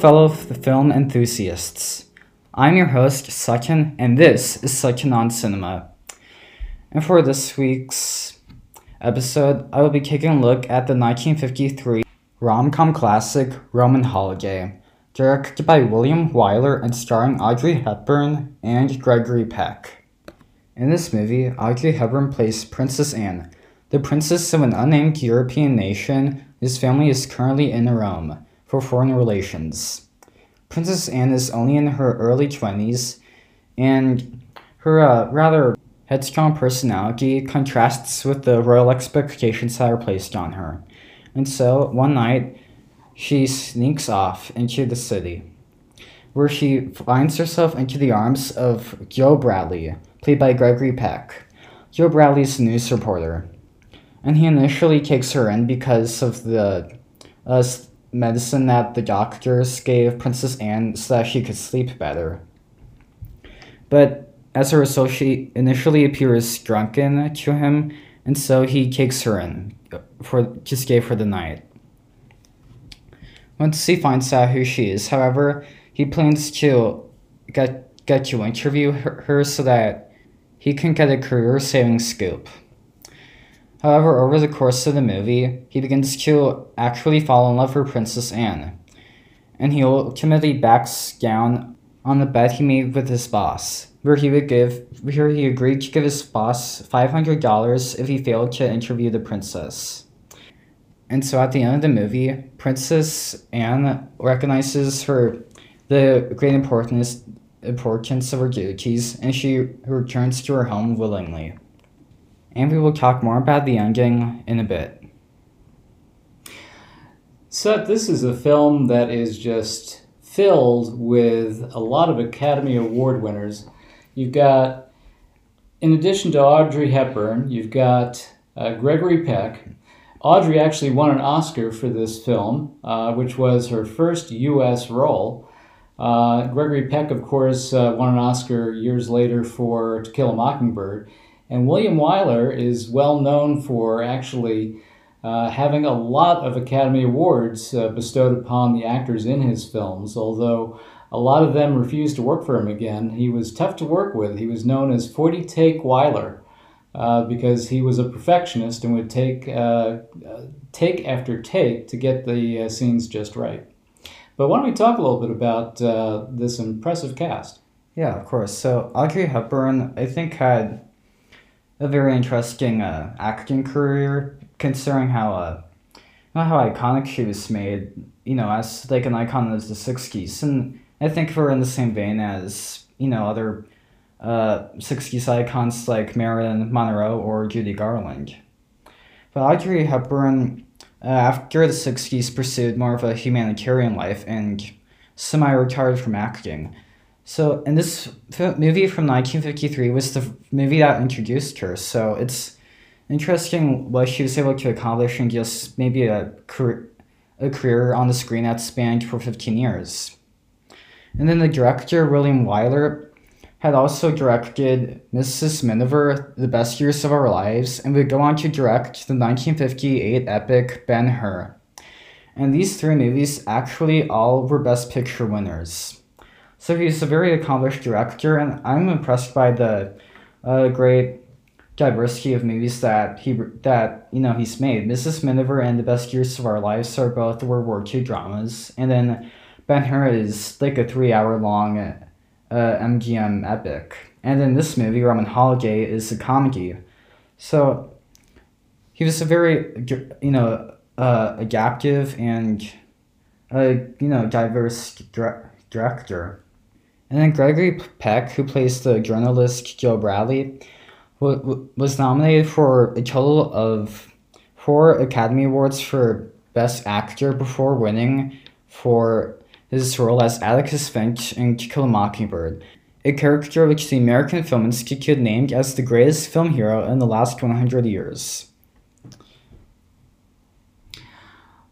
fellow film enthusiasts. I'm your host, Sachin, and this is Sachin on Cinema. And for this week's episode, I will be taking a look at the 1953 rom com classic Roman Holiday, directed by William Wyler and starring Audrey Hepburn and Gregory Peck. In this movie, Audrey Hepburn plays Princess Anne, the princess of an unnamed European nation whose family is currently in Rome for foreign relations. Princess Anne is only in her early 20s, and her uh, rather headstrong personality contrasts with the royal expectations that are placed on her. And so, one night, she sneaks off into the city, where she finds herself into the arms of Joe Bradley, played by Gregory Peck. Joe Bradley's news reporter, and he initially takes her in because of the uh, medicine that the doctors gave Princess Anne so that she could sleep better. But as a result, she initially appears drunken to him, and so he takes her in uh, for to stay for the night. Once he finds out who she is, however, he plans to get get to interview her, her so that he can get a career-saving scoop. However, over the course of the movie, he begins to actually fall in love with Princess Anne, and he ultimately backs down on the bet he made with his boss, where he would give where he agreed to give his boss five hundred dollars if he failed to interview the princess. And so at the end of the movie, Princess Anne recognizes her the great importance importance of her duties, and she returns to her home willingly and we will talk more about the ending in a bit. Seth, this is a film that is just filled with a lot of Academy Award winners. You've got, in addition to Audrey Hepburn, you've got uh, Gregory Peck. Audrey actually won an Oscar for this film, uh, which was her first U.S. role. Uh, Gregory Peck, of course, uh, won an Oscar years later for To Kill a Mockingbird. And William Wyler is well known for actually uh, having a lot of Academy Awards uh, bestowed upon the actors in his films, although a lot of them refused to work for him again. He was tough to work with. He was known as 40 Take Wyler. Uh, because he was a perfectionist and would take uh, uh, take after take to get the uh, scenes just right. But why don't we talk a little bit about this impressive cast? Yeah, of course. So Audrey Hepburn, I think, had a very interesting uh, acting career, considering how uh, how iconic she was made. You know, as like an icon of the '60s, and I think we're in the same vein as you know other uh, '60s icons like Marilyn Monroe or Judy Garland. But Audrey Hepburn, uh, after the '60s, pursued more of a humanitarian life and semi-retired from acting. So, and this movie from 1953 was the movie that introduced her. So it's interesting what she was able to accomplish in just maybe a career, a career on the screen that spanned for 15 years. And then the director, William Wyler, had also directed Mrs. Miniver, The Best Years of Our Lives, and would go on to direct the 1958 epic Ben Hur. And these three movies actually all were Best Picture winners. So he's a very accomplished director, and I'm impressed by the uh, great diversity of movies that he that you know he's made. Mrs. Miniver and The Best Years of Our Lives are both World War II dramas, and then Ben Hur is like a three-hour long uh, MGM epic, and then this movie Roman Holiday is a comedy. So he was a very you know uh, adaptive and uh, you know diverse director. And then Gregory Peck, who plays the journalist Joe Bradley, was nominated for a total of four Academy Awards for Best Actor before winning for his role as Atticus Finch in To Kill a Mockingbird, a character which the American Film Institute named as the greatest film hero in the last 100 years.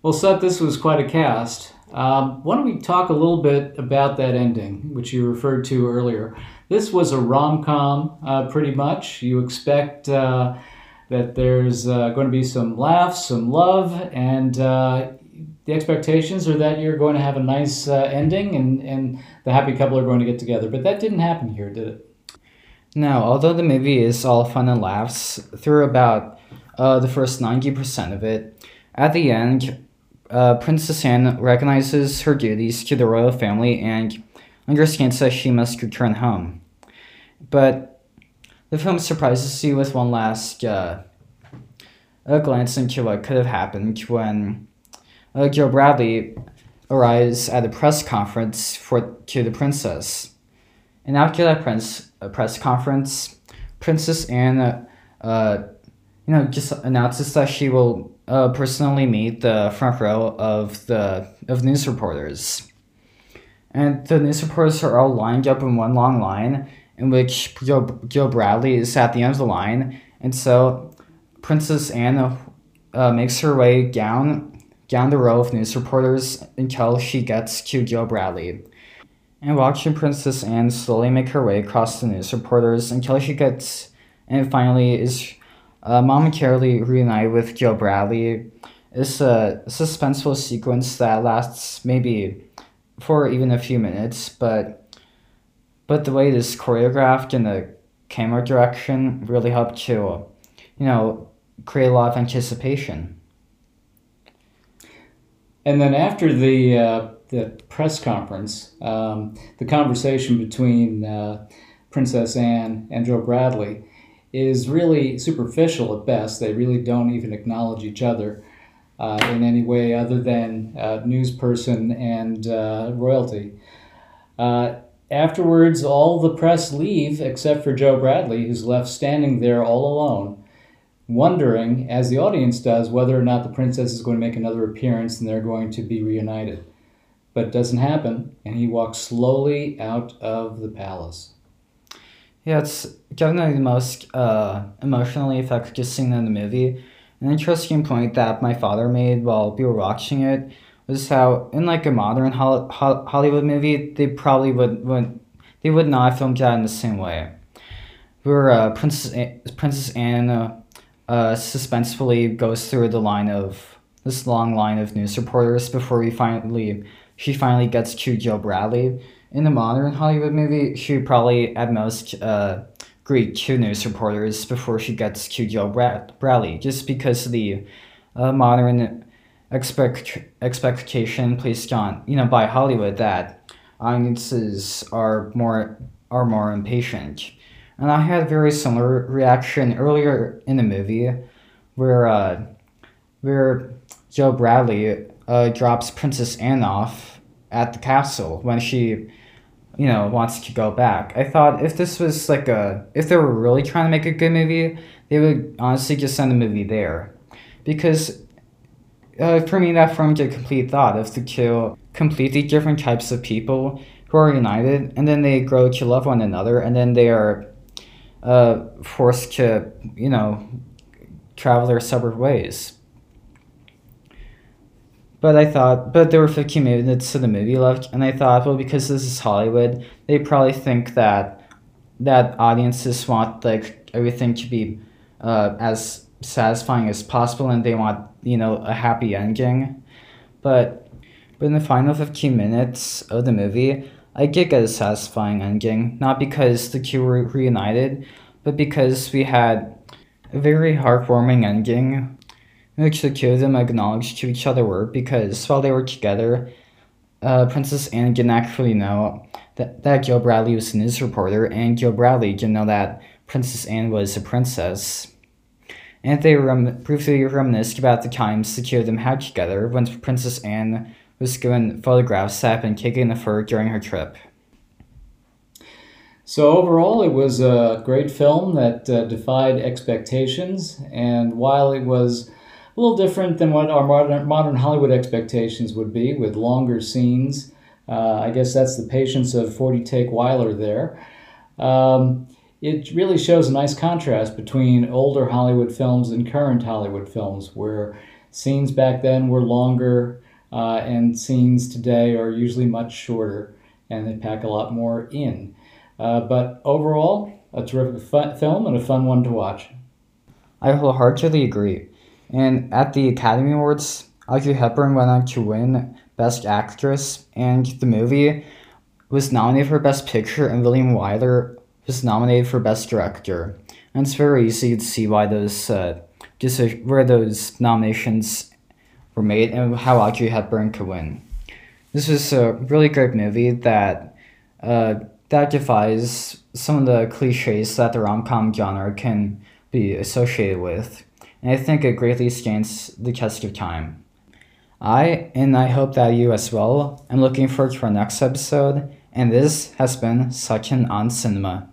Well, Seth, this was quite a cast. Um, why don't we talk a little bit about that ending, which you referred to earlier? This was a rom com, uh, pretty much. You expect uh, that there's uh, going to be some laughs, some love, and uh, the expectations are that you're going to have a nice uh, ending and, and the happy couple are going to get together. But that didn't happen here, did it? No, although the movie is all fun and laughs through about uh, the first 90% of it, at the end, uh, Princess Anne recognizes her duties to the royal family and understands that she must return home. But the film surprises you with one last uh, a glance into what could have happened when uh, Joe Bradley arrives at a press conference for to the princess. And after that prince, uh, press conference, Princess Anne, uh, you know, just announces that she will uh, personally meet the front row of the of news reporters. And the news reporters are all lined up in one long line, in which Joe, Joe Bradley is at the end of the line. And so Princess Anne uh, makes her way down down the row of news reporters until she gets to Joe Bradley. And watching Princess Anne slowly make her way across the news reporters until she gets and finally is uh, momentarily reunite with Joe Bradley is a suspenseful sequence that lasts maybe for even a few minutes, but but the way it is choreographed and the camera direction really helped to, you know, create a lot of anticipation. And then after the uh, the press conference, um, the conversation between uh, Princess Anne and Joe Bradley is really superficial at best. They really don't even acknowledge each other uh, in any way other than uh, news person and uh, royalty. Uh, afterwards, all the press leave except for Joe Bradley, who's left standing there all alone wondering, as the audience does, whether or not the princess is going to make another appearance and they're going to be reunited. But it doesn't happen, and he walks slowly out of the palace. Yeah, it's definitely the most uh, emotionally effective scene in the movie. An interesting point that my father made while we were watching it was how, in like a modern Hollywood movie, they probably would, would they would not film that in the same way. Where uh, Princess Princess Anne uh, uh, suspensefully goes through the line of this long line of news reporters before we finally she finally gets to Joe Bradley. In the modern Hollywood movie, she probably at most uh, greet two news reporters before she gets to Joe Brad- Bradley, just because the uh, modern expect expectation placed on you know by Hollywood that audiences are more are more impatient. And I had a very similar reaction earlier in the movie where uh, where Joe Bradley uh, drops Princess Anne off at the castle when she you know wants to go back. I thought if this was like a if they were really trying to make a good movie, they would honestly just send the movie there. Because uh, for me that formed a complete thought of the two completely different types of people who are united and then they grow to love one another and then they are uh, forced to, you know, travel their separate ways. But I thought, but there were 15 minutes of the movie left, and I thought, well, because this is Hollywood, they probably think that that audiences want like everything to be uh, as satisfying as possible, and they want you know a happy ending. But but in the final 15 minutes of the movie, I did get a satisfying ending, not because the two were reunited, but because we had a very heartwarming ending in which the two of them acknowledged to each other were because while they were together, uh, Princess Anne didn't actually know that, that Joe Bradley was a news reporter, and Joe Bradley didn't know that Princess Anne was a princess. And they rem- briefly reminisced about the times the two of them had together when Princess Anne was given photographs that had been in the fur during her trip. So overall, it was a great film that uh, defied expectations, and while it was a little different than what our modern, modern Hollywood expectations would be, with longer scenes, uh, I guess that's the patience of 40 Take Wyler there. Um, it really shows a nice contrast between older Hollywood films and current Hollywood films, where scenes back then were longer, uh, and scenes today are usually much shorter and they pack a lot more in. Uh, but overall, a terrific film and a fun one to watch. I wholeheartedly agree. And at the Academy Awards, Audrey Hepburn went on to win Best Actress, and the movie was nominated for Best Picture, and William Wyler was nominated for Best Director. And it's very easy to see why those uh, where those nominations were made and how Audrey Hepburn could win. This was a really great movie that uh, that defies some of the cliches that the rom com genre can be associated with, and I think it greatly stands the test of time. I, and I hope that you as well, am looking forward to our next episode, and this has been Sachin on Cinema.